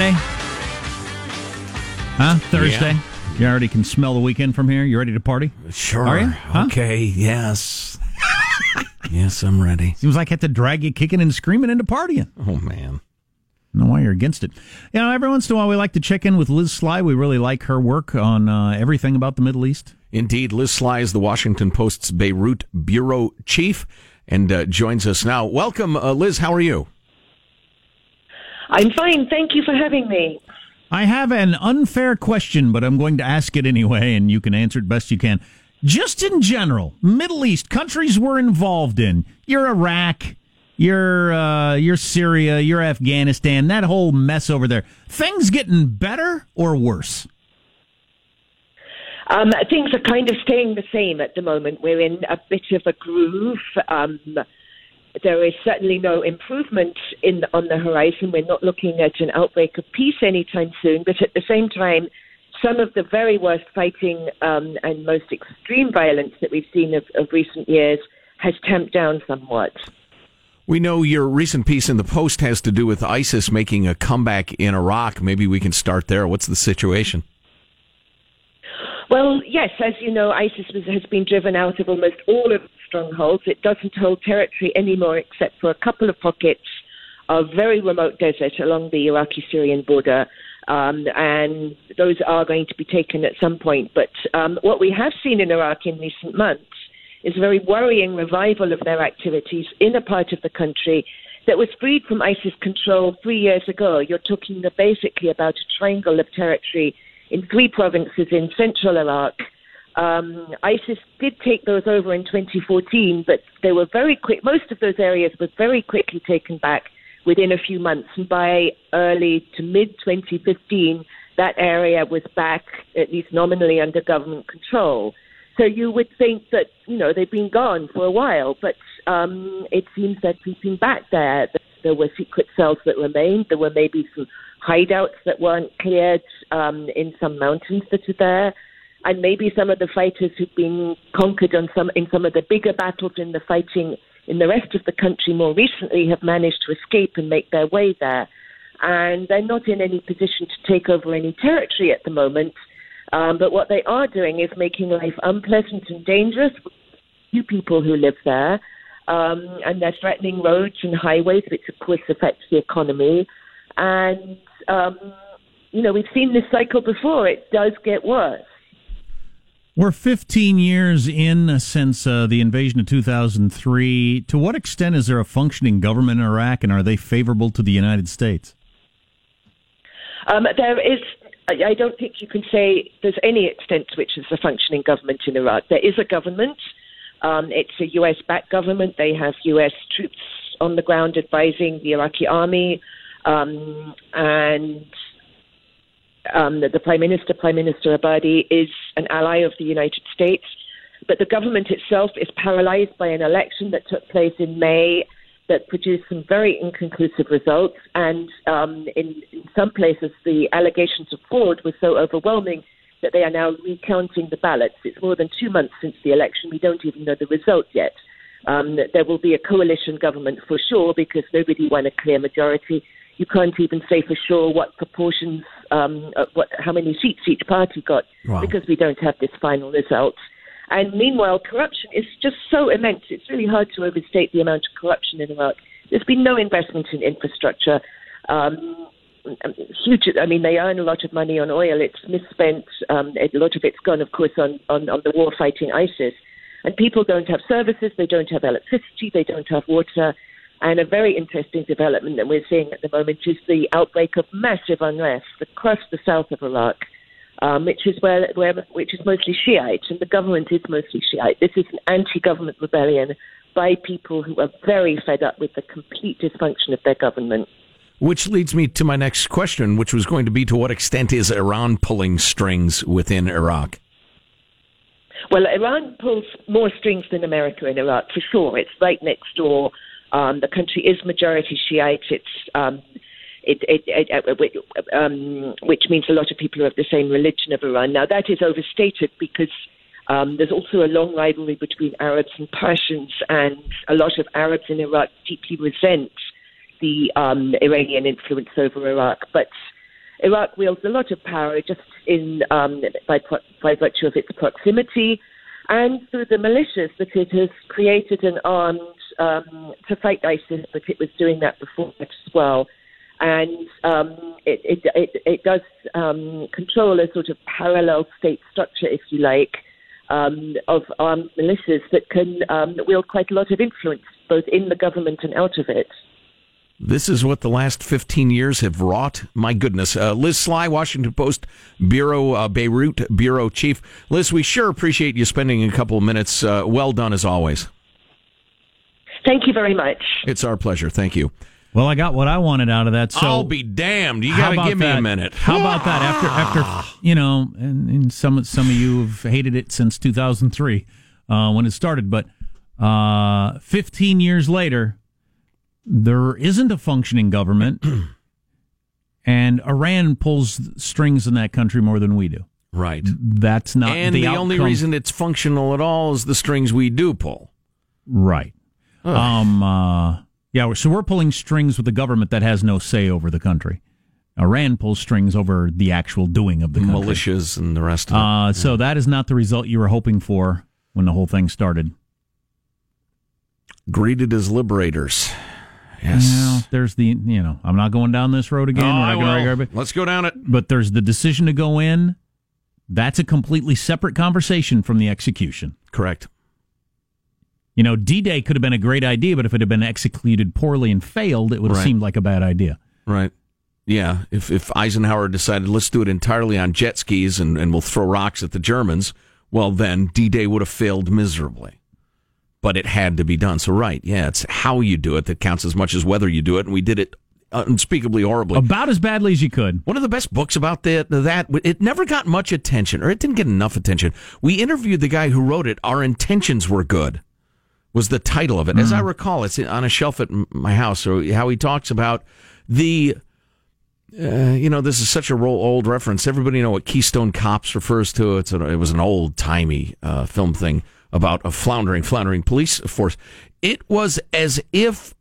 It's Friday. Huh? Thursday. Yeah. You already can smell the weekend from here. You ready to party? Sure. Are you? Huh? Okay. Yes. yes, I'm ready. Seems like I have to drag you kicking and screaming into partying. Oh man. I don't know why you're against it. You know, every once in a while we like to check in with Liz Sly. We really like her work on uh, everything about the Middle East. Indeed, Liz Sly is the Washington Post's Beirut bureau chief and uh, joins us now. Welcome, uh, Liz. How are you? I'm fine. Thank you for having me. I have an unfair question, but I'm going to ask it anyway, and you can answer it best you can. Just in general, Middle East countries we're involved in, your Iraq, your uh, your Syria, your Afghanistan, that whole mess over there. Things getting better or worse? Um, things are kind of staying the same at the moment. We're in a bit of a groove. Um, there is certainly no improvement in on the horizon. We're not looking at an outbreak of peace anytime soon, but at the same time, some of the very worst fighting um, and most extreme violence that we've seen of, of recent years has tamped down somewhat. We know your recent piece in the Post has to do with ISIS making a comeback in Iraq. Maybe we can start there. What's the situation? Well, yes, as you know, ISIS has been driven out of almost all of its strongholds. It doesn't hold territory anymore except for a couple of pockets of very remote desert along the Iraqi Syrian border. Um, and those are going to be taken at some point. But um, what we have seen in Iraq in recent months is a very worrying revival of their activities in a part of the country that was freed from ISIS control three years ago. You're talking basically about a triangle of territory in three provinces in central Iraq. Um, ISIS did take those over in 2014, but they were very quick. Most of those areas were very quickly taken back within a few months, and by early to mid 2015, that area was back, at least nominally, under government control. So you would think that you know they've been gone for a while, but um, it seems they're creeping back there. There were secret cells that remained. There were maybe some hideouts that weren't cleared um, in some mountains that are there, and maybe some of the fighters who've been conquered on some in some of the bigger battles in the fighting in the rest of the country more recently have managed to escape and make their way there, and they're not in any position to take over any territory at the moment. Um, but what they are doing is making life unpleasant and dangerous for few people who live there. Um, and they're threatening roads and highways, which of course affects the economy. And, um, you know, we've seen this cycle before. It does get worse. We're 15 years in since uh, the invasion of 2003. To what extent is there a functioning government in Iraq, and are they favorable to the United States? Um, there is I don't think you can say there's any extent to which there's a functioning government in Iraq. There is a government. Um, it's a U.S. backed government. They have U.S. troops on the ground advising the Iraqi army. Um, and um, the, the Prime Minister, Prime Minister Abadi, is an ally of the United States. But the government itself is paralyzed by an election that took place in May that produced some very inconclusive results. And um, in, in some places, the allegations of fraud were so overwhelming that they are now recounting the ballots. It's more than two months since the election. We don't even know the result yet. Um, there will be a coalition government for sure because nobody won a clear majority. You can't even say for sure what proportions, um, uh, what, how many seats each party got Wow. because we don't have this final result. And meanwhile, corruption is just so immense. It's really hard to overstate the amount of corruption in Iraq. There's been no investment in infrastructure. Um, huge. I mean, they earn a lot of money on oil. It's misspent. Um, a lot of it's gone, of course, on, on, on the war fighting ISIS. And people don't have services. They don't have electricity. They don't have water. And a very interesting development that we're seeing at the moment is the outbreak of massive unrest across the south of Iraq um, which is where, where which is mostly Shiite, and the government is mostly Shiite. This is an anti-government rebellion by people who are very fed up with the complete dysfunction of their government. Which leads me to my next question, which was going to be to what extent is Iran pulling strings within Iraq? Well, Iran pulls more strings than America in Iraq, for sure. It's right next door. Um, the country is majority Shiite. It's um, it, it, it, um, which means a lot of people are of the same religion of Iran. Now, that is overstated because um, there's also a long rivalry between Arabs and Persians, and a lot of Arabs in Iraq deeply resent the um, Iranian influence over Iraq, but Iraq wields a lot of power just in um, by, by virtue of its proximity and through the militias that it has created and armed um, to fight ISIS, but it was doing that before as well. And um, it, it, it, it, does um, control a sort of parallel state structure, if you like, um, of armed militias that can um, wield quite a lot of influence both in the government and out of it. This is what the last 15 years have wrought. My goodness. Uh, Liz Sly, Washington Post Bureau, uh, Beirut Bureau Chief. Liz, we sure appreciate you spending a couple of minutes. Uh, well done as always. Thank you very much. It's our pleasure. Thank you. Well, I got what I wanted out of that. So I'll be damned. You got to give that? me a minute. How about that? After after you know, and, and some some of you have hated it since 2003 uh, when it started, but uh, 15 years later, there isn't a functioning government, and Iran pulls strings in that country more than we do. Right. That's not and the, the only reason it's functional at all is the strings we do pull. Right. Ugh. Um. Uh, yeah. So we're pulling strings with the government that has no say over the country. Iran pulls strings over the actual doing of the country. militias and the rest of it. Uh, so that is not the result you were hoping for when the whole thing started. Greeted as liberators. Yes. Well, there's the you know I'm not going down this road again. Oh, gonna will. Let's go down it. But there's the decision to go in. That's a completely separate conversation from the execution. Correct. You know, D Day could have been a great idea, but if it had been executed poorly and failed, it would have Right. seemed like a bad idea. Right. Yeah. If if Eisenhower decided let's do it entirely on jet skis and, and we'll throw rocks at the Germans, well then D Day would have failed miserably. But it had to be done. So right, yeah, it's how you do it that counts as much as whether you do it, and we did it unspeakably horribly. About as badly as you could. One of the best books about that, that it never got much attention, or it didn't get enough attention. We interviewed the guy who wrote it. Our intentions were good, was the title of it. As I recall, it's on a shelf at my house. So how he talks about the, uh, you know, this is such a old reference. Everybody know what Keystone Cops refers to. It's a, it was an old timey uh, film thing about a floundering, floundering police force. It was as if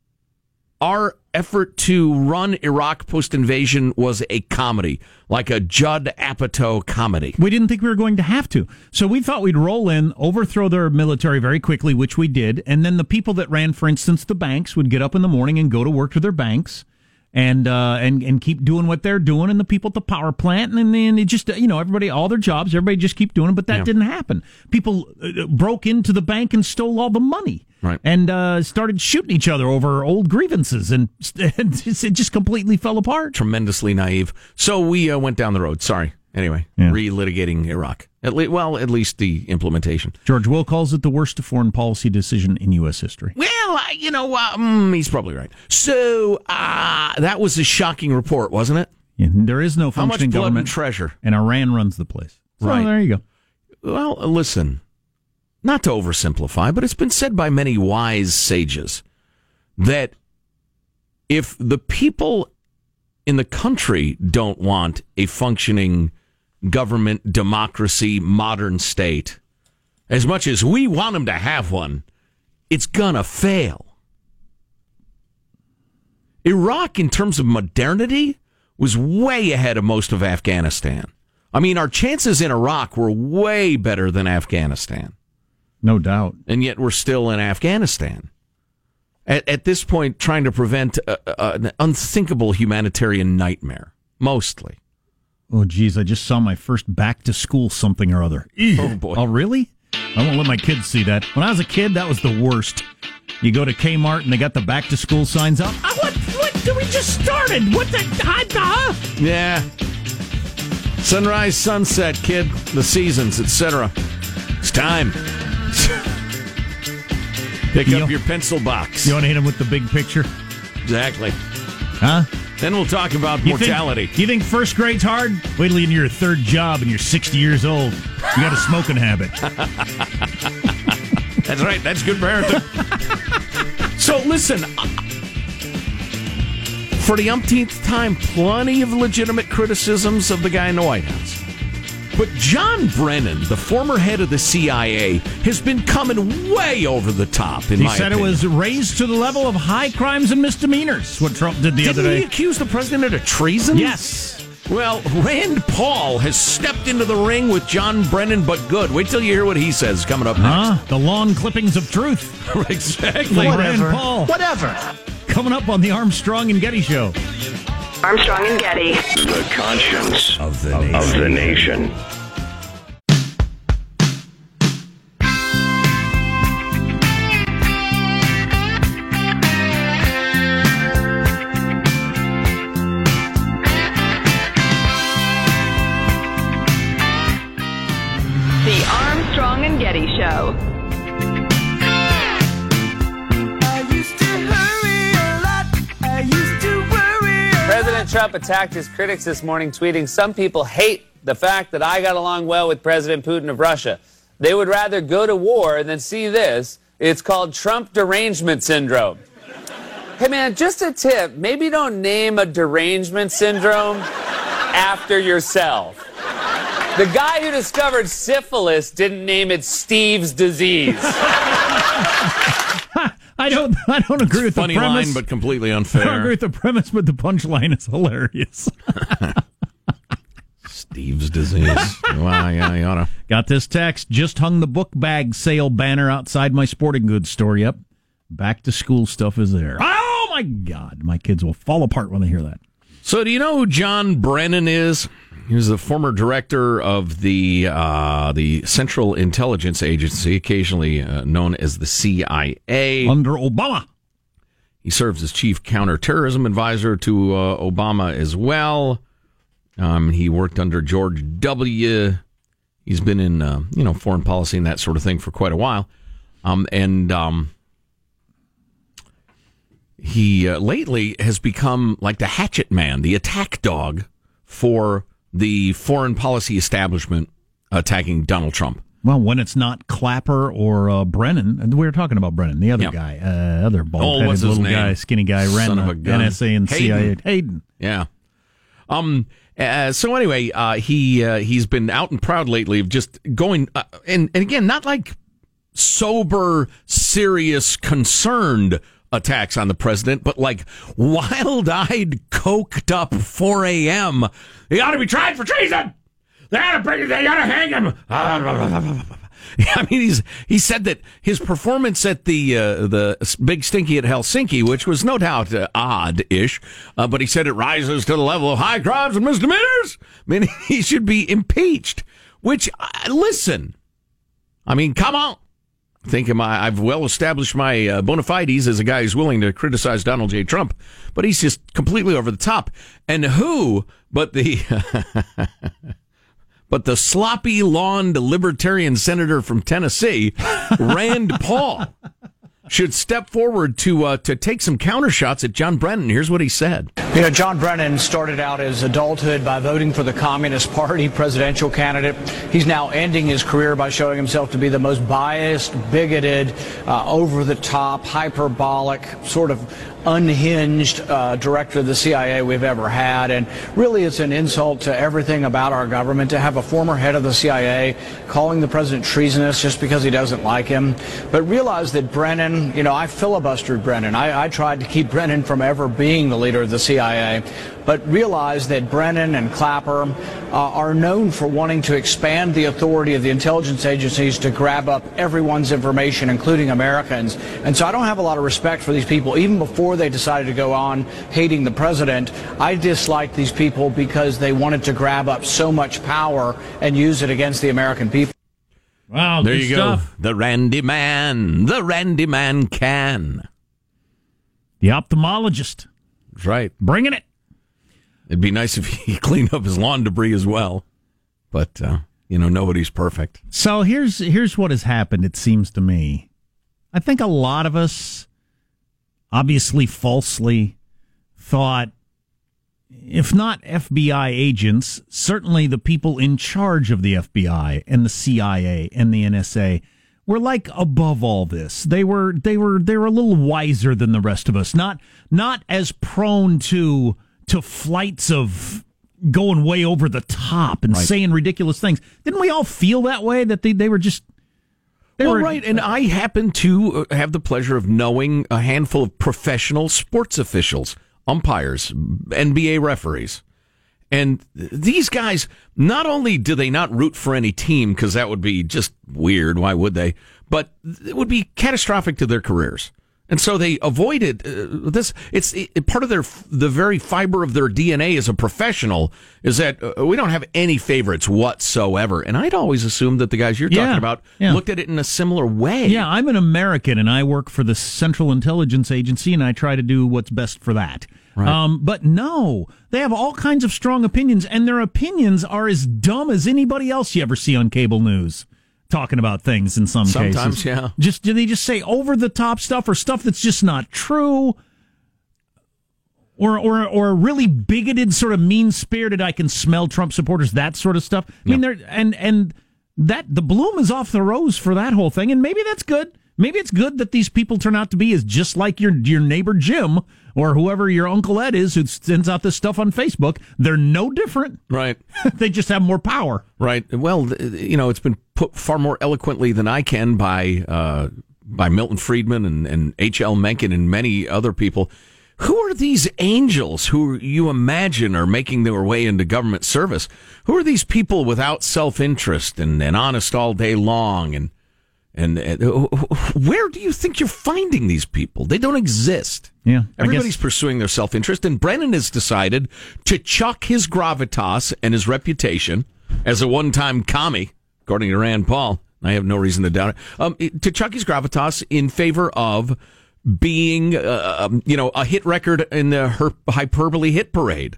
our effort to run Iraq post invasion was a comedy, like a Judd Apatow comedy. We didn't think we were going to have to. So we thought we'd roll in, overthrow their military very quickly, which we did. And then the people that ran, for instance, the banks would get up in the morning and go to work to their banks and uh, and and keep doing what they're doing, and the people at the power plant, and then it just you know everybody all their jobs, everybody just keep doing it. But that Yeah. didn't happen. People uh, broke into the bank and stole all the money, Right. And uh, started shooting each other over old grievances, and, and it just completely fell apart. Tremendously naive. So we uh, went down the road. Sorry. Anyway, Yeah. relitigating Iraq. At le- well, at least the implementation. George Will calls it the worst foreign policy decision in U.S. history. Well, you know, uh, mm, he's probably right. So uh, that was a shocking report, wasn't it? Yeah, there is no functioning blood and government, treasure? and Iran runs the place. So Right. there you go. Well, listen, not to oversimplify, but it's been said by many wise sages that if the people in the country don't want a functioning government, democracy, modern state, as much as we want them to have one, it's gonna fail. Iraq, in terms of modernity, was way ahead of most of Afghanistan. I mean, our chances in Iraq were way better than Afghanistan, No doubt. and yet we're still in Afghanistan. At, at this point, trying to prevent a, a, an unthinkable humanitarian nightmare, mostly. Oh, geez, I just saw my first back to school something or other. Oh, boy. Oh, really? I won't let my kids see that. When I was a kid, that was the worst. You go to Kmart and they got the back to school signs up. Ah, what? What? We just started. What the? Huh? Yeah. Sunrise, sunset, kid, the seasons, etc. It's time. Pick You- up your pencil box. You want to hit him with the big picture? Exactly. Huh? Then we'll talk about You mortality. Think, you think first grade's hard? Wait till you're in your third job and you're 60 years old. You got a smoking habit. That's right. That's good parenting. so listen, for the umpteenth time, plenty of legitimate criticisms of the guy in the White House. But John Brennan, the former head of the CIA, has been coming way over the top. In he my said opinion. it was raised to the level of high crimes and misdemeanors. What Trump did the other day. Didn't he day. accuse the president of treason? Yes. Well, Rand Paul has stepped into the ring with John Brennan, but good. Wait till you hear what he says coming up next. Huh? The lawn clippings of truth. exactly. Rand Paul. Whatever. Coming up on the Armstrong and Getty Show. Armstrong and Getty. The conscience of the nation. Of the nation. Trump attacked his critics this morning, tweeting, Some people hate the fact that I got along well with President Putin of Russia. They would rather go to war than see this. It's called Trump derangement syndrome. Hey man, just a tip maybe don't name a derangement syndrome after yourself. The guy who discovered syphilis didn't name it Steve's disease. I don't. I don't agree with Funny the premise. line, but completely unfair. I don't agree with the premise, but the punchline is hilarious. Steve's disease. wow, yeah, you oughta. Got this text. Just hung the book bag sale banner outside my sporting goods store. Yep. Back to school stuff is there. Oh my God. My kids will fall apart when they hear that. So, do you know who John Brennan is? He was the former director of the uh, the Central Intelligence Agency, occasionally uh, known as the CIA. Under Obama. He serves as chief counterterrorism advisor to uh, Obama as well. Um, he worked under George W. He's been in uh, you know foreign policy and that sort of thing for quite a while. Um, and um, he uh, lately has become like the hatchet man, the attack dog for the foreign policy establishment attacking Donald Trump. Well, when it's not Clapper or uh, Brennan, and we were talking about Brennan, the other Yeah. guy, uh, other Oh, bald-headed what's his little name? guy, skinny guy, ran Son of a gun. NSA and Hayden. CIA. Hayden. Yeah. Um. Uh, so anyway, uh, he uh, he's been out and proud lately of just going uh, and and again not like sober, serious, concerned attacks on the president, but like wild-eyed, coked up 4 a.m. He ought to be tried for treason. They ought to bring. They ought to hang him. I mean, he's he said that his performance at the uh, the big stinky at Helsinki, which was no doubt uh, odd-ish, uh, but he said it rises to the level of high crimes and misdemeanors. I mean, he should be impeached. Which, uh, listen, I mean, come on. Think my, I've well established my uh, bona fides as a guy who's willing to criticize Donald J. Trump, but he's just completely over the top. And who but the but the sloppy lawned libertarian senator from Tennessee, Rand Paul, should step forward to uh, to take some counter shots at John Brennan. Here's what he said. You know, John Brennan started out his adulthood by voting for the Communist Party presidential candidate. He's now ending his career by showing himself to be the most biased, bigoted, uh, over the top, hyperbolic, sort of unhinged uh, director of the CIA we've ever had. And really, it's an insult to everything about our government to have a former head of the CIA calling the president treasonous just because he doesn't like him. But realize that Brennan, you know, I filibustered Brennan. I, I tried to keep Brennan from ever being the leader of the CIA. But realize that Brennan and Clapper uh, are known for wanting to expand the authority of the intelligence agencies to grab up everyone's information, including Americans. And so I don't have a lot of respect for these people. Even before they decided to go on hating the president, I disliked these people because they wanted to grab up so much power and use it against the American people. Wow, There you stuff. go. The Randy Man. The Randy Man can. The ophthalmologist That's right. bringing it. It'd be nice if he cleaned up his lawn debris as well. But, uh, you know, nobody's perfect. So here's here's what has happened. It seems to me, I think a lot of us, obviously falsely, thought, if not FBI agents, certainly the people in charge of the FBI and the CIA and the NSA were like above all this. They were they were they were a little wiser than the rest of us. Not not as prone to to flights of going way over the top and saying ridiculous things. Didn't we all feel that way that they, they were just they well, were right, and I happen to uh, have the pleasure of knowing a handful of professional sports officials, umpires, NBA referees. And these guys, not only do they not root for any team, because that would be just weird, why would they? But it would be catastrophic to their careers. And so they avoided uh, this. It's it, part of their the very fiber of their DNA as a professional is that uh, we don't have any favorites whatsoever. And I'd always assumed that the guys you're Yeah, talking about yeah. looked at it in a similar way. Yeah, I'm an American and I work for the Central Intelligence Agency and I try to do what's best for that. Um, but no, they have all kinds of strong opinions and their opinions are as dumb as anybody else you ever see on cable news talking about things in some Sometimes, cases. yeah. Just do they just say over the top stuff or stuff that's just not true? Or, or, or really bigoted, sort of mean spirited. I can smell Trump supporters. That sort of stuff. I mean, they're and and that the bloom is off the rose for that whole thing, and maybe that's good. Maybe it's good that these people turn out to be as just like your your neighbor Jim or whoever your uncle Ed is who sends out this stuff on Facebook. They're no different. Right. they just have more power. Right. Well, you know, it's been put far more eloquently than I can by uh, by Milton Friedman and, and H.L. Mencken and many other people. Who are these angels who you imagine are making their way into government service? Who are these people without self interest and, and honest all day long? And, and and where do you think you're finding these people? They don't exist. Yeah, Everybody's pursuing their self interest, and Brennan has decided to chuck his gravitas and his reputation as a one time commie, according to Rand Paul. I have no reason to doubt it. Um, to chuck his gravitas in favor of being, uh, um, you know, a hit record in the her- hyperbole hit parade.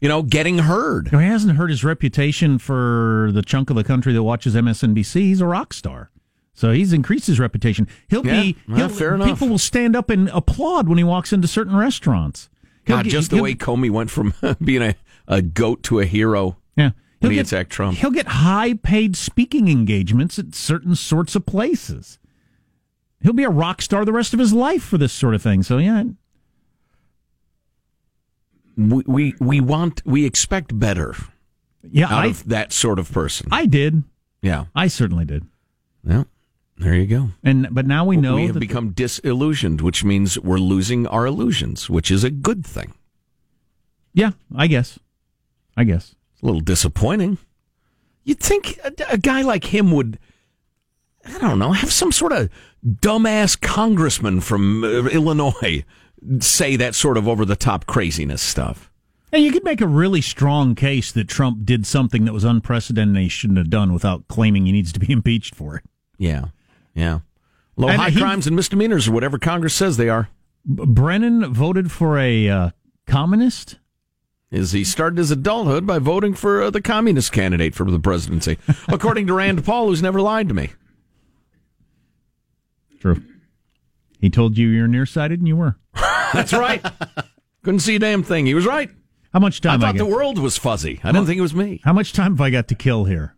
You know, getting heard. He hasn't hurt his reputation for the chunk of the country that watches MSNBC. He's a rock star. So he's increased his reputation. He'll Yeah, be he'll, fair enough. people will stand up and applaud when he walks into certain restaurants. He'll God, get- just the way Comey went from being a, a goat to a hero. Yeah. when He'll he get, attacked Trump. He'll get high paid speaking engagements at certain sorts of places. He'll be a rock star the rest of his life for this sort of thing. So yeah, We, we we want we expect better yeah, out I of that sort of person. I did. yeah. I certainly did. Yeah. There you go. And but now we know we have become disillusioned, which means we're losing our illusions, which is a good thing. yeah, I guess. I guess. It's a little disappointing. You'd think a, a guy like him would, I don't know, have some sort of dumbass congressman from uh, Illinois say that sort of over the top craziness stuff. And you could make a really strong case that Trump did something that was unprecedented and he shouldn't have done without claiming he needs to be impeached for it. Yeah. Yeah. Low, And high he- crimes and misdemeanors or whatever Congress says they are. Brennan voted for a uh, communist. is he started his adulthood by voting for uh, the communist candidate for the presidency, according to Rand Paul, who's never lied to me. True. He told you you're nearsighted, and you were. That's right. Couldn't see a damn thing. He was right. How much time I, thought the world was fuzzy. I didn't think it was me. How much time have I got to kill here?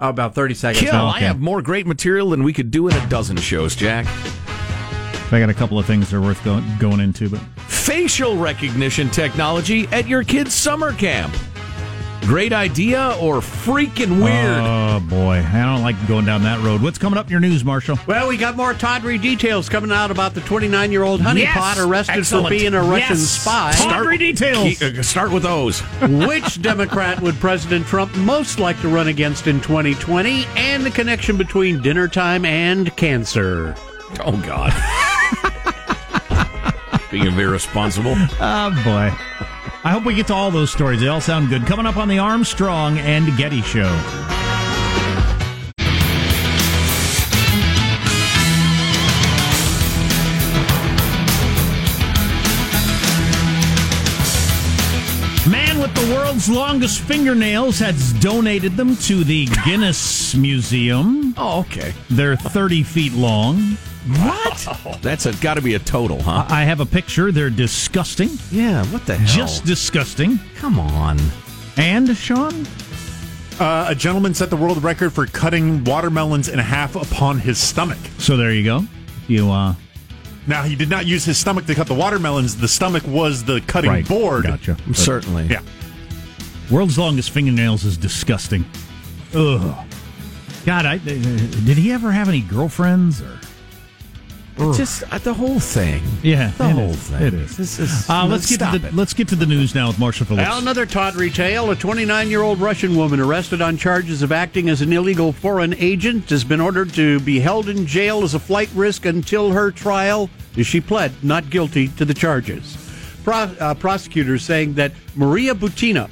Oh, about 30 seconds. Kill. I okay. have more great material than we could do in a dozen shows, Jack. I got a couple of things that are worth going, going into, but Facial recognition technology at your kid's summer camp. Great idea or freaking weird? Oh boy, I don't like going down that road. What's coming up in your news, Marshall? Well, we got more tawdry details coming out about the 29 year old honeypot Yes! arrested Excellent. for being a Russian Yes! spy. Tawdry details. Ke- uh, start with those. Which Democrat would President Trump most like to run against in 2020? And the connection between dinner time and cancer. Oh, God. Being irresponsible. Oh boy. I hope we get to all those stories. They all sound good. Coming up on the Armstrong and Getty Show. Man with the world's longest fingernails has donated them to the Guinness Museum. Oh, okay. They're 30 feet long. What? That's a, got to be a total, huh? I have a picture. They're disgusting. yeah, what the hell? Just disgusting. come on. And, Sean? Uh, a gentleman set the world record for cutting watermelons in half upon his stomach. So there you go. You, uh, Now, he did not use his stomach to cut the watermelons. The stomach was the cutting right. board. Gotcha. Certainly. Yeah. World's longest fingernails is disgusting. Ugh. God, I, uh, did he ever have any girlfriends or? It's just uh, the whole thing. Yeah, the it whole is. thing. It is. This is- Uh, let's get stop to the it. let's get to the news now with Marshall Phillips. Well, another tawdry tale. A 29 year old Russian woman arrested on charges of acting as an illegal foreign agent has been ordered to be held in jail as a flight risk until her trial, as she pled not guilty to the charges. Pro- uh, prosecutors saying that Maria Butina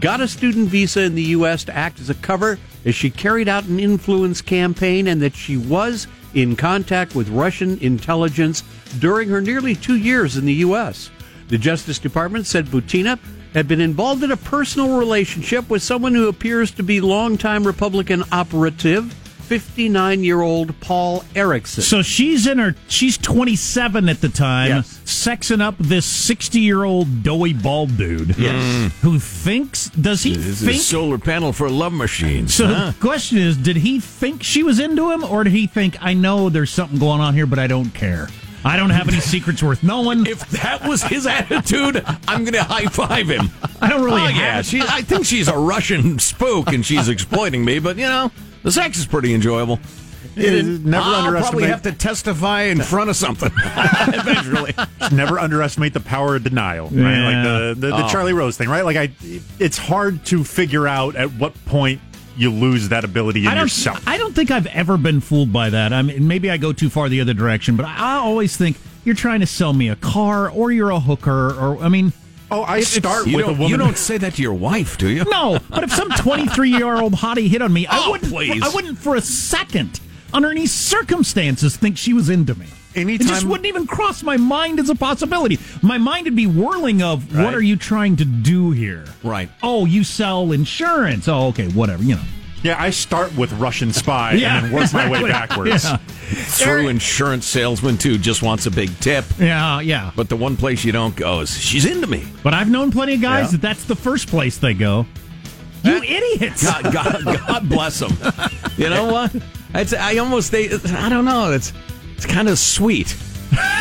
got a student visa in the U.S. to act as a cover as she carried out an influence campaign and that she was in contact with Russian intelligence during her nearly two years in the U.S. The Justice Department said Butina had been involved in a personal relationship with someone who appears to be longtime Republican operative, 59 year old Paul Erickson. So she's in her she's 27 at the time, Yes. sexing up this 60 year old doughy bald dude. Yes. Mm. Who thinks does he This is think a solar panel for love machines. So huh? the question is, did he think she was into him, or did he think I know there's something going on here, but I don't care? I don't have any secrets worth knowing. If that was his attitude, I'm going to high five him. I don't really Oh, yeah, she, I think she's a Russian spook and she's exploiting me, but you know, the sex is pretty enjoyable. It is never I'll probably underestimate. have to testify in front of something eventually. never underestimate the power of denial, right? Yeah. Like the the, the Oh. Charlie Rose thing, right? Like I, it's hard to figure out at what point you lose that ability in I don't. yourself. I don't think I've ever been fooled by that. I mean, maybe I go too far the other direction, but I, I always think you're trying to sell me a car, or you're a hooker, or I mean, oh, I start with a woman. you don't say that to your wife, do you? no. But if some 23 year old hottie hit on me, I Oh, wouldn't. please. I wouldn't for a second, under any circumstances, think she was into me. it just wouldn't even cross my mind as a possibility. My mind would be whirling of what are you trying to do here? Right. Oh, you sell insurance. Oh, okay, whatever. You know. Yeah, I start with Russian spy Yeah, and then work my way backwards. Yeah. Through insurance salesman too, just wants a big tip. Yeah, yeah. But the one place you don't go is she's into me. But I've known plenty of guys Yeah. that that's the first place they go. You eh? idiots! God, God, God bless them. You know what? It's, I almost they. I don't know. It's it's kind of sweet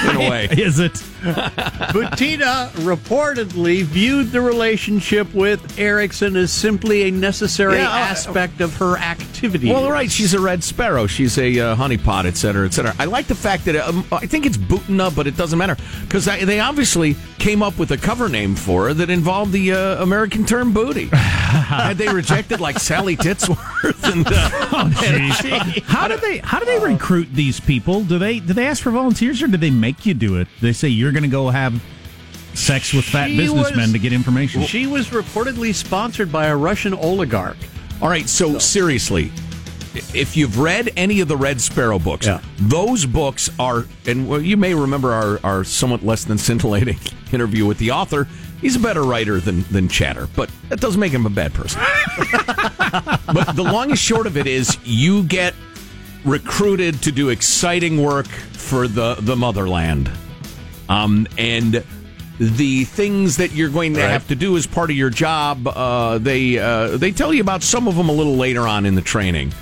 in a way. Is it? Butina reportedly viewed the relationship with Erickson as simply a necessary Yeah, uh, aspect of her activity. Well, right. She's a red sparrow. She's a uh, honeypot, et cetera, et cetera. I like the fact that um, I think it's Butina, but it doesn't matter because they obviously came up with a cover name for her that involved the uh, American term booty. Had they rejected like Sally Titsworth and uh, Jeez. how do they how do they recruit these people? Do they do they ask for volunteers or do they make you do it? They say you're going to go have sex with fat She businessmen was- to get information. She was reportedly sponsored by a Russian oligarch. All right, so seriously, if you've read any of the Red Sparrow books, Yeah. those books are, and well, you may remember our, our somewhat less than scintillating interview with the author. He's a better writer than, than Chatter, but that doesn't make him a bad person. but the long and short of it is you get recruited to do exciting work for the, the motherland. Um, and the things that you're going to Right. have to do as part of your job, uh, they uh, they tell you about some of them a little later on in the training,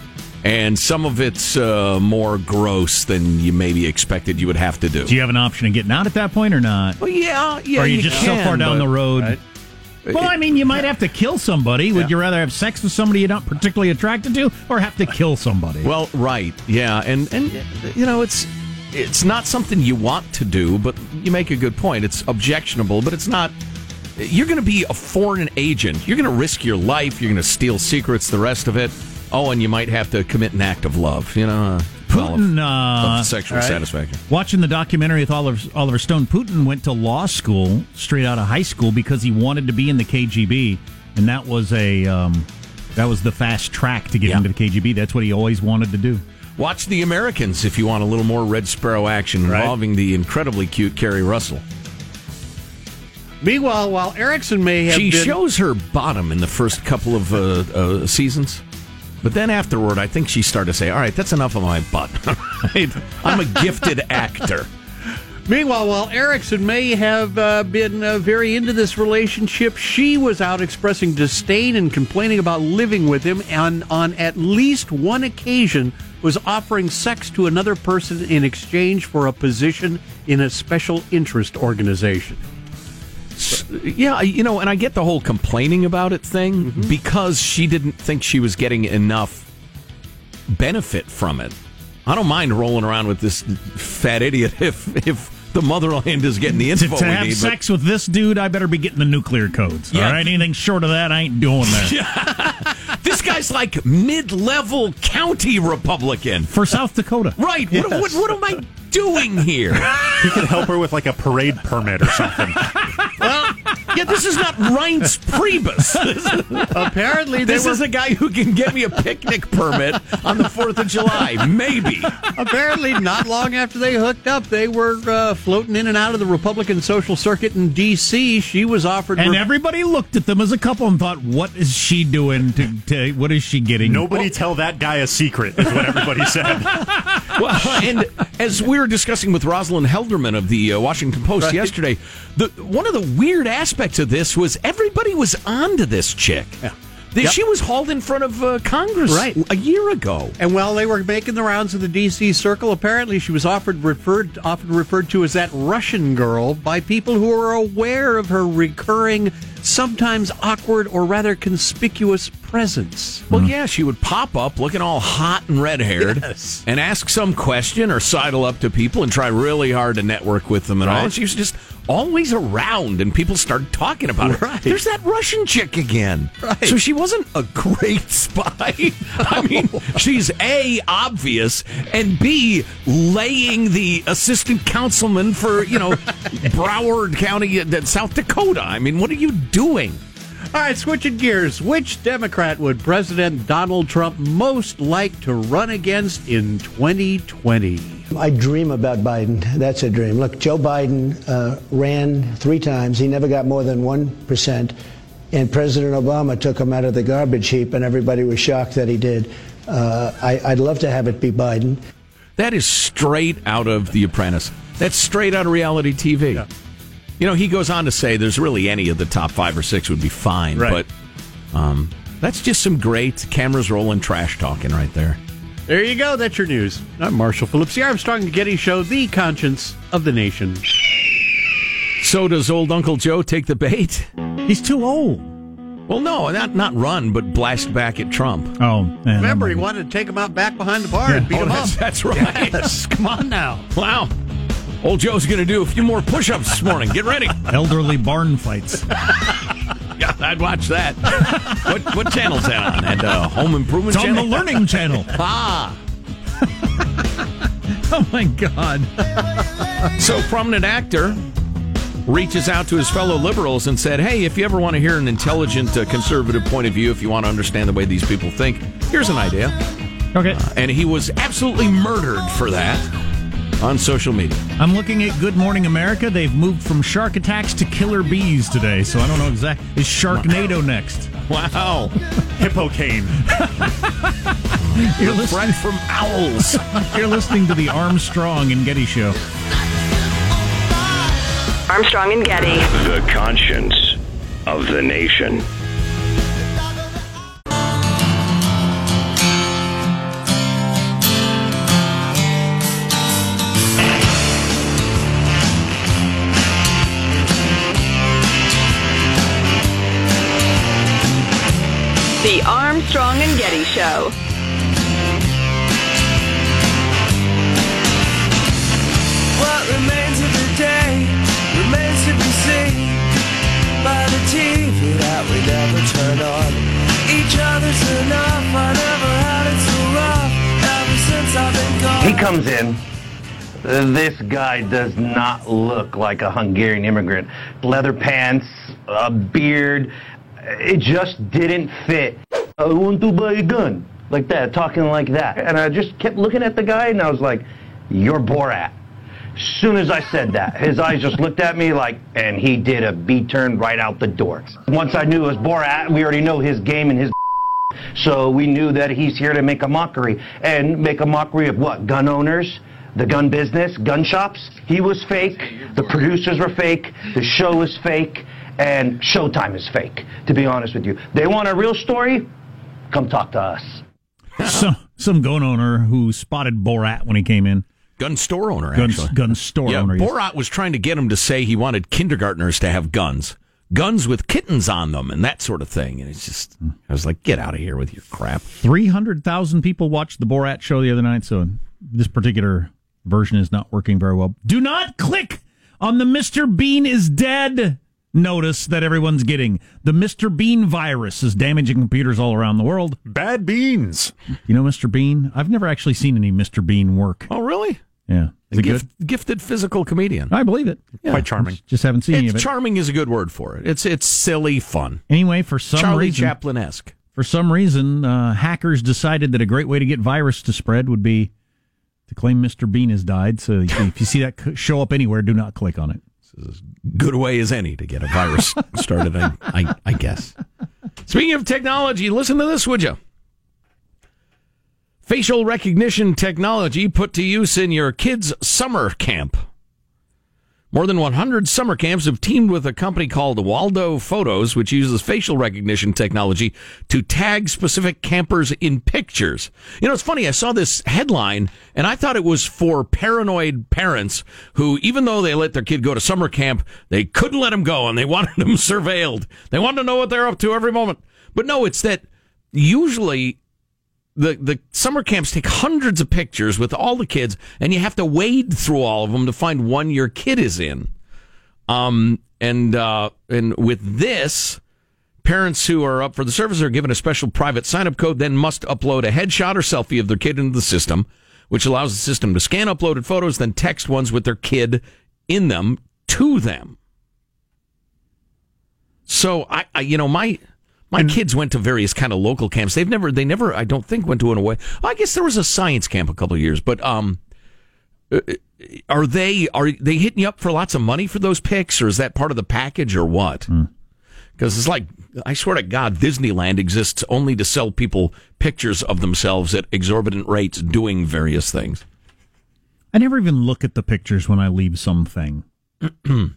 and some of it's uh, more gross than you maybe expected you would have to do. do you have an option of getting out at that point or not? well, yeah, yeah. or are you, just can, so far down but- the road? right. Well, I mean, you might have to kill somebody. Would Yeah. you rather have sex with somebody you're not particularly attracted to, or have to kill somebody? Well, right, yeah, and and you know it's it's not something you want to do, but you make a good point. It's objectionable, but it's not. You're going to be a foreign agent. You're going to risk your life. You're going to steal secrets. The rest of it. Oh, and you might have to commit an act of love. You know, uh, well, of- Putin, uh, of sexual right. satisfaction. Watching the documentary with Oliver, Oliver Stone, Putin went to law school straight out of high school because he wanted to be in the KGB, and that was a um, that was the fast track to get Yeah. into the KGB. That's what he always wanted to do. Watch The Americans if you want a little more Red Sparrow action Right. involving the incredibly cute Keri Russell. Meanwhile, while Erickson may have She been, shows her bottom in the first couple of uh, uh, seasons, but then afterward, I think she started to say, "All right, that's enough of my butt. Right? I'm a gifted actor." Meanwhile, while Erickson may have uh, been uh, very into this relationship, she was out expressing disdain and complaining about living with him, and on at least one occasion was offering sex to another person in exchange for a position in a special interest organization. Yeah, you know, and I get the whole complaining about it thing mm-hmm. because she didn't think she was getting enough benefit from it. I don't mind rolling around with this fat idiot if if the motherland is getting the To, info to we have need. but- sex with this dude, I better be getting the nuclear codes. Yeah. All right, anything short of that, I ain't doing that. this guy's like mid-level county Republican. For South Dakota, Right. What, what, what am I doing here? He could help her with like a parade permit or something. well, yeah, this is not Reince Priebus. Apparently, they this were is a guy who can get me a picnic permit on the 4th of July. Maybe. apparently not long after they hooked up, they were uh, floating in and out of the Republican social circuit in D.C. She was offered. and re- everybody looked at them as a couple and thought, "What is she doing? To, to what is she getting?" Nobody tell that guy a secret is what everybody said. Well, and as we were discussing with Rosalind Helderman of the uh, Washington Post Right. yesterday, the one of the weird aspects of this was everybody was onto this chick. Yeah. Yep. She was hauled in front of uh, Congress Right. a year ago. And while they were making the rounds of the D.C. circle, apparently she was offered referred often referred to as that Russian girl by people who are aware of her recurring, sometimes awkward or rather conspicuous presence. Well, yeah, she would pop up looking all hot and red haired Yes. and ask some question or sidle up to people and try really hard to network with them and all. Right. And she was just always around, and people started talking about her. Right. There's that Russian chick again. Right. So she wasn't a great spy. I mean, she's A, obvious, and B, laying the assistant councilman for, you know, Broward County, uh, South Dakota. I mean, what are you doing? All right, switching gears. Which Democrat would President Donald Trump most like to run against in 2020? I dream about Biden. That's a dream. Look, Joe Biden uh, ran three times. He never got more than 1%. And President Obama took him out of the garbage heap, and everybody was shocked that he did. Uh, I, I'd love to have it be Biden. That is straight out of The Apprentice. That's straight out of reality TV. You know, he goes on to say there's really any of the top five or six would be fine, Right. but um, that's just some great cameras rolling trash talking right there. There you go. That's your news. I'm Marshall Phillips, the Armstrong and Getty Show, the conscience of the nation. So does old Uncle Joe take the bait? He's too old. Well, no, not not run, but blast back at Trump. Oh, man, Remember, he wanted to take him out back behind the bar and beat Oh, him up. that's, that's right. Yes, come on now. Wow. Old Joe's going to do a few more push ups this morning. Get ready. elderly barn fights. Yeah, I'd watch that. what, what channel's that on? That uh, Home Improvement It's on the? Learning Channel. Ah. Oh my God! So, prominent actor reaches out to his fellow liberals and said, Hey, if you ever want to hear an intelligent uh, conservative point of view, if you want to understand the way these people think, here's an idea. Okay, And he was absolutely murdered for that on social media. I'm looking at Good Morning America. They've moved from shark attacks to killer bees today, so I don't know exactly. Is Sharknado next? Wow. Hippocane. You're The listening, from owls. you're listening to the Armstrong and Getty Show. Armstrong and Getty. The conscience of the nation. The Armstrong and Getty Show. What remains of the day remains to be seen by the TV that we never turn on. Each other's enough. I never had it so rough ever since I've been gone. He comes in. This guy does not look like a Hungarian immigrant. Leather pants, a beard. It just didn't fit. I want to buy a gun. Like that, talking like that. And I just kept looking at the guy and I was like, You're Borat. Soon as I said that, his eyes just looked at me like, and he did a B turn right out the door. Once I knew it was Borat, we already know his game and his so we knew that he's here to make a mockery. And make a mockery of what? Gun owners? The gun business? Gun shops? He was fake. The producers were fake. The show was fake. And Showtime is fake, to be honest with you. They want a real story? Come talk to us. Some some gun owner who spotted Borat when he came in. Gun store owner, Gun, actually. gun store yeah, owner. yes. Borat was trying to get him to say he wanted kindergartners to have guns. guns with kittens on them and that sort of thing. And it's just, I was like, get out of here with your crap. 300,000 people watched the Borat show the other night, so this particular version is not working very well. Do not click on the Mr. Bean is dead notice that everyone's getting. The Mr. Bean virus is damaging computers all around the world. Bad beans. You know Mr. Bean? I've never actually seen any Mr. Bean work. Oh, really? Yeah. Is A gift, good? gifted physical comedian. I believe it. Quite charming. Just haven't seen any It's of it. charming is a good word for it. It's it's silly fun. Anyway, for some Charlie reason, Chaplin esque. for some reason, uh, hackers decided that a great way to get virus to spread would be to claim Mr. Bean has died. So if you see that show up anywhere, do not click on it. This is as good a way as any to get a virus started, I, I, I guess. Speaking of technology, listen to this, would you? Facial recognition technology put to use in your kids' summer camp. More than 100 summer camps have teamed with a company called Waldo Photos, which uses facial recognition technology to tag specific campers in pictures. You know, it's funny. I saw this headline and I thought it was for paranoid parents who, even though they let their kid go to summer camp, they couldn't let him go and they wanted him surveilled. They wanted to know what they're up to every moment. But no, it's that usually the the summer camps take hundreds of pictures with all the kids, and you have to wade through all of them to find one your kid is in. Um, and uh, and with this, parents who are up for the service are given a special private sign up code, then must upload a headshot or selfie of their kid into the system, which allows the system to scan uploaded photos, then text ones with their kid in them to them. So I, I you know, my my kids went to various kind of local camps. They've never, they never, I don't think, went to an away. I guess there was a science camp a couple of years, but um, uh, are they are they hitting you up for lots of money for those pics, or is that part of the package, or what? Because it's like, I swear to God, Disneyland exists only to sell people pictures of themselves at exorbitant rates doing various things. I never even look at the pictures when I leave something.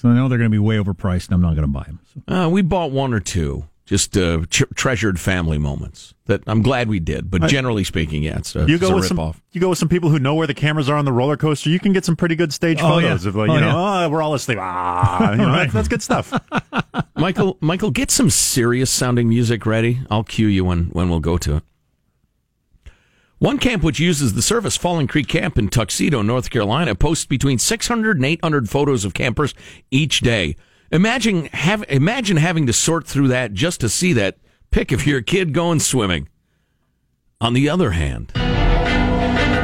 so I know they're going to be way overpriced and I'm not going to buy them. So. Uh, we bought one or two, just uh, treasured family moments that I'm glad we did. But I- generally speaking, yeah, it's a, You it's go a with rip some. off. You go with some people who know where the cameras are on the roller coaster. You can get some pretty good stage Oh, photos yeah. of like Oh, you know, yeah. oh, we're all asleep. Ah, you know, Right. that's, that's good stuff. Michael, Michael, get some serious sounding music ready. I'll cue you when, when we'll go to it. One camp which uses the service, Falling Creek Camp in Tuxedo, North Carolina, posts between 600 and 800 photos of campers each day. Imagine have imagine having to sort through that just to see that pic of your kid going swimming. On the other hand,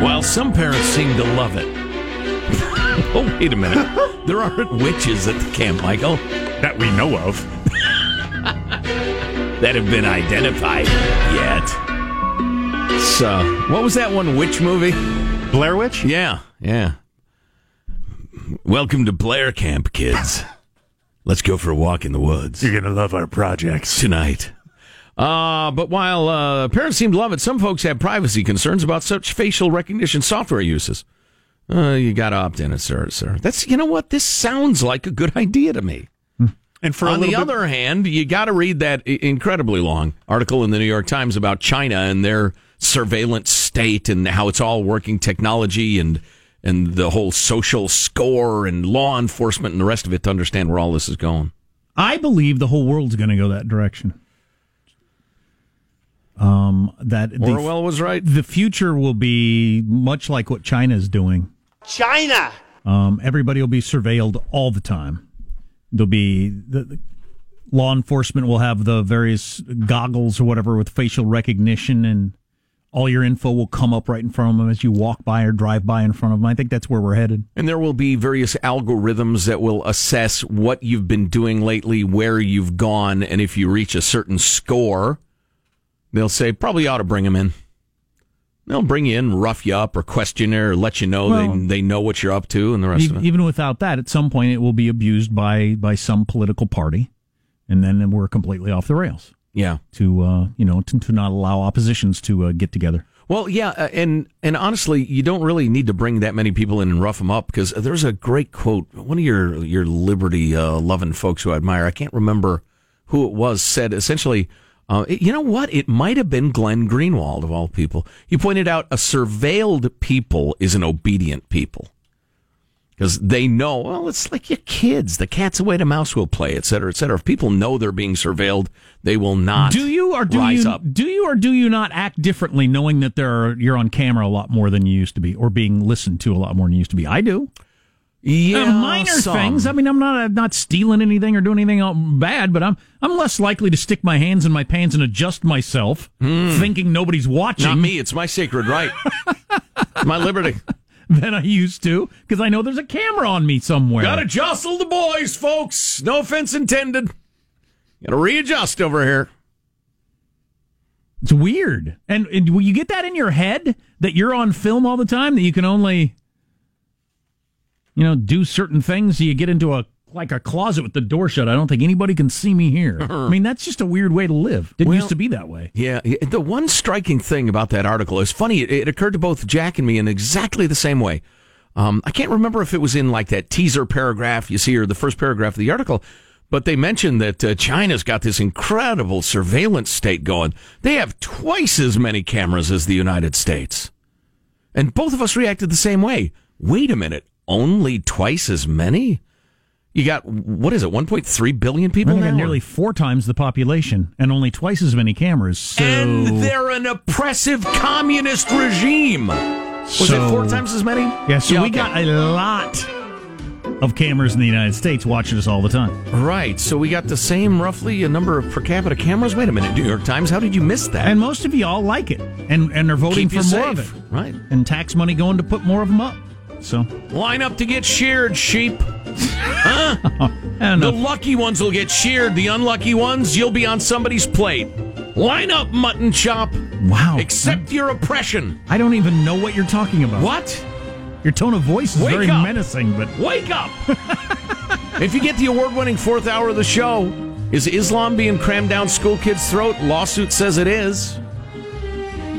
while some parents seem to love it, oh wait a minute, there aren't witches at the camp, Michael that we know of. that have been identified. So, what was that one witch movie? Blair Witch. Yeah, yeah. Welcome to Blair Camp, kids. Let's go for a walk in the woods You're gonna love our projects. tonight. Uh, but while uh, parents seem to love it, some folks have privacy concerns about such facial recognition software uses. Uh, you got to opt in, it, sir, sir. That's you know what this sounds like a good idea to me. And for On the bit, other hand, you got to read that incredibly long article in the New York Times about China and their surveillance state and how it's all working technology and and the whole social score and law enforcement and the rest of it to understand where all this is going. I believe the whole world's going to go that direction. Um, that the, Orwell was right. the future will be much like what China is doing. China. Um, everybody will be surveilled all the time. There'll be the, the law enforcement will have the various goggles or whatever with facial recognition, and all your info will come up right in front of them as you walk by or drive by in front of them. I think that's where we're headed. And there will be various algorithms that will assess what you've been doing lately, where you've gone, and if you reach a certain score, they'll say probably ought to bring them in. They'll bring you in, rough you up, or question you, or let you know Well- they they know what you're up to, and the rest E- of it. Even without that, at some point it will be abused by by some political party, and then we're completely off the rails. Yeah. To uh, you know, to, to not allow oppositions to uh, get together. Well, yeah, uh, and and honestly, you don't really need to bring that many people in and rough them up because there's a great quote. One of your your liberty uh, loving folks who I admire, I can't remember who it was, said essentially, uh, you know what? It might have been Glenn Greenwald of all people. He pointed out a surveilled people is an obedient people. Because they know, well, it's like your kids. The cat's away, the mouse will play, et cetera, et cetera. If people know they're being surveilled, they will not Do you or do rise you up. do you or do you not act differently, knowing that there are you're on camera a lot more than you used to be, or being listened to a lot more than you used to be? I do. Yeah, Uh, minor some. things. I mean, I'm not I'm not stealing anything or doing anything bad, but I'm I'm less likely to stick my hands in my pants and adjust myself, thinking nobody's watching. Not me. It's my sacred right. my liberty. Than I used to, because I know there's a camera on me somewhere. Got to jostle the boys, folks. No offense intended. Got to readjust over here. It's weird. And, and will you get that in your head that you're on film all the time, that you can only, you know, do certain things? So you get into a like a closet with the door shut. I don't think anybody can see me here. I mean, that's just a weird way to live. Didn't Well- used to be that way. Yeah, the one striking thing about that article is funny. It, it occurred to both Jack and me in exactly the same way. Um, I can't remember if it was in like that teaser paragraph you see or the first paragraph of the article, but they mentioned that uh, China's got this incredible surveillance state going. They have twice as many cameras as the United States. And both of us reacted the same way. Wait a minute, only twice as many? You got, what is it, 1.3 billion people they now? got nearly four times the population and only twice as many cameras. So And they're an oppressive communist regime. Was So- it four times as many? yeah, so we okay. got a lot of cameras in the United States watching us all the time. Right, so we got the same roughly a number of per capita cameras. Wait a minute, New York Times, how did you miss that? And most of you all like it, and and are voting Keep for more safe. of it, Right. And tax money going to put more of them up. So Line up to get sheared, sheep. Huh? Oh, the lucky ones will get sheared. The unlucky ones, you'll be on somebody's plate. Line up, mutton chop. Wow. Accept your oppression. I don't even know what you're talking about. What? Your tone of voice is Wake very up. menacing, but Wake up! if you get the award winning fourth hour of the show, is Islam being crammed down school kids' throat? Lawsuit says it is.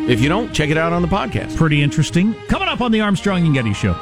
If you don't, check it out on the podcast. pretty interesting. Coming up on the Armstrong and Getty Show.